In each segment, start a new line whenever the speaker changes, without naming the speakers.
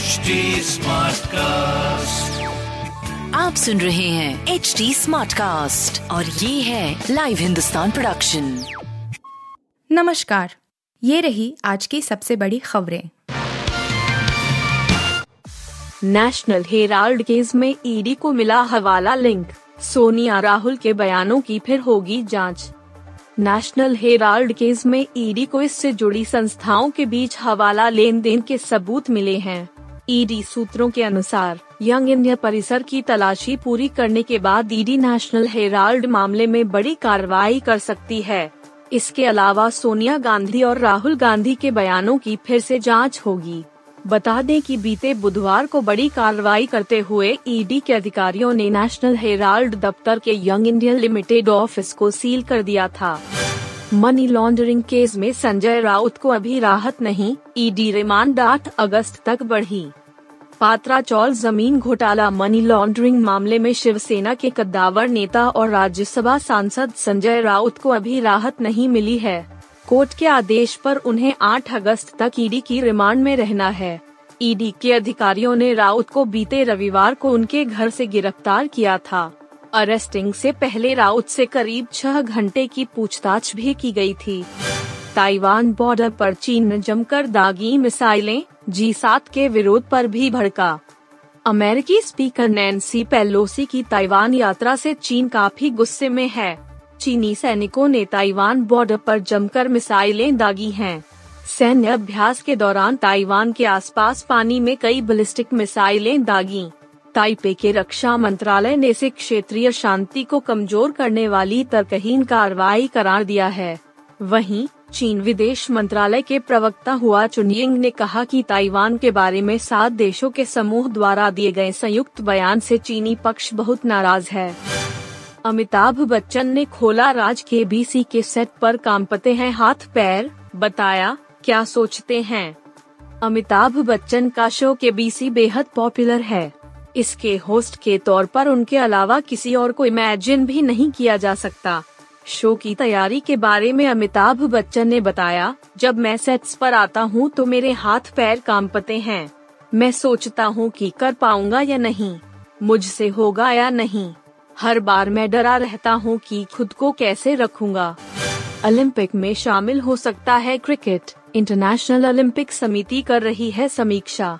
HD cast
आप सुन रहे हैं एच डी स्मार्ट कास्ट और ये है लाइव हिंदुस्तान प्रोडक्शन
नमस्कार। ये रही आज की सबसे बड़ी खबरें।
नेशनल हेराल्ड केस में ईडी को मिला हवाला लिंक सोनिया राहुल के बयानों की फिर होगी जाँच। नेशनल हेराल्ड केस में ईडी को इससे जुड़ी संस्थाओं के बीच हवाला लेन देन के सबूत मिले हैं। ईडी सूत्रों के अनुसार, यंग इंडिया परिसर की तलाशी पूरी करने के बाद ईडी नेशनल हेराल्ड मामले में बड़ी कार्रवाई कर सकती है। इसके अलावा सोनिया गांधी और राहुल गांधी के बयानों की फिर से जाँच होगी। बता दें कि बीते बुधवार को बड़ी कार्रवाई करते हुए ईडी के अधिकारियों ने नेशनल हेराल्ड दफ्तर के यंग इंडिया लिमिटेड ऑफ़िस को सील कर दिया था। मनी लॉन्ड्रिंग केस में संजय राउत को अभी राहत नहीं, ईडी रिमांड आठ अगस्त तक बढ़ी। पात्रा चौल, ज़मीन घोटाला मनी लॉन्ड्रिंग मामले में शिवसेना के कद्दावर नेता और राज्यसभा सांसद संजय राउत को अभी राहत नहीं मिली है। कोर्ट के आदेश पर उन्हें 8 अगस्त तक ईडी की रिमांड में रहना है। ईडी के अधिकारियों ने राउत को बीते रविवार को उनके घर से गिरफ़्तार किया था। अरेस्टिंग से पहले राउत से करीब छह घंटे की पूछताछ भी की गई थी। ताइवान बॉर्डर पर चीन ने जमकर दागी मिसाइलें जी सात के विरोध पर भी भड़का। अमेरिकी स्पीकर नैन्सी पेलोसी की ताइवान यात्रा से चीन काफ़ी गुस्से में है। चीनी सैनिकों ने ताइवान बॉर्डर पर जमकर मिसाइलें दागी हैं। सैन्य अभ्यास के दौरान ताइवान के आसपास पानी में कई बैलिस्टिक मिसाइलें दागी। ताइपे के रक्षा मंत्रालय ने इसे क्षेत्रीय शांति को कमज़ोर करने वाली तर्कहीन कार्रवाई करार दिया है। वहीं चीन विदेश मंत्रालय के प्रवक्ता हुआ चुनियंग ने कहा कि ताइवान के बारे में सात देशों के समूह द्वारा दिए गए संयुक्त बयान से चीनी पक्ष बहुत नाराज़ है। अमिताभ बच्चन ने खोला राज के बीसी के सेट पर कांपते हैं हाथ पैर, बताया, क्या सोचते हैं? अमिताभ बच्चन का शो के बीसी बेहद पॉपुलर है। इसके होस्ट के तौर पर उनके अलावा किसी और को इमेजिन भी नहीं किया जा सकता। शो की तैयारी के बारे में अमिताभ बच्चन ने बताया, जब मैं सेट्स पर आता हूँ तो मेरे हाथ पैर कांपते हैं। मैं सोचता हूँ कि कर पाऊँगा या नहीं, मुझसे होगा या नहीं। हर बार मैं डरा रहता हूँ कि खुद को कैसे रखूँगा। ओलंपिक में शामिल हो सकता है क्रिकेट इंटरनेशनल ओलंपिक समिति कर रही है समीक्षा।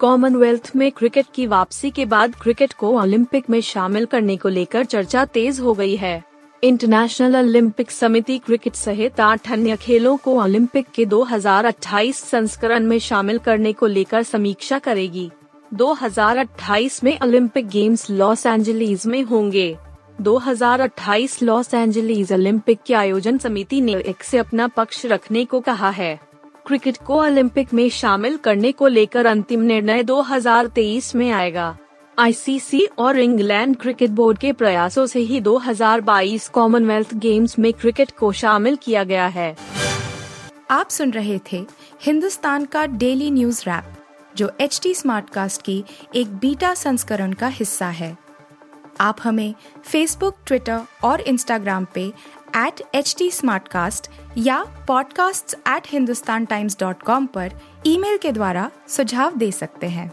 कॉमनवेल्थ में क्रिकेट की वापसी के बाद क्रिकेट को ओलंपिक में शामिल करने को लेकर चर्चा तेज हो गई है। इंटरनेशनल ओलंपिक समिति क्रिकेट सहित आठ अन्य खेलों को ओलंपिक के 2028 संस्करण में शामिल करने को लेकर समीक्षा करेगी। 2028 में ओलंपिक गेम्स लॉस एंजलीस में होंगे। 2028 लॉस एंजलीस ओलंपिक की आयोजन समिति ने एक से अपना पक्ष रखने को कहा है। क्रिकेट को ओलंपिक में शामिल करने को लेकर अंतिम निर्णय 2023 में आएगा। आईसीसी और इंग्लैंड क्रिकेट बोर्ड के प्रयासों से ही 2022 कॉमनवेल्थ गेम्स में क्रिकेट को शामिल किया गया है।
आप सुन रहे थे हिंदुस्तान का डेली न्यूज़ रैप, जो एच टी स्मार्ट कास्ट की एक बीटा संस्करण का हिस्सा है। आप हमें फेसबुक ट्विटर और इंस्टाग्राम पे एट एच डी या podcasts@hindustantimes.com पर ईमेल के द्वारा सुझाव दे सकते हैं।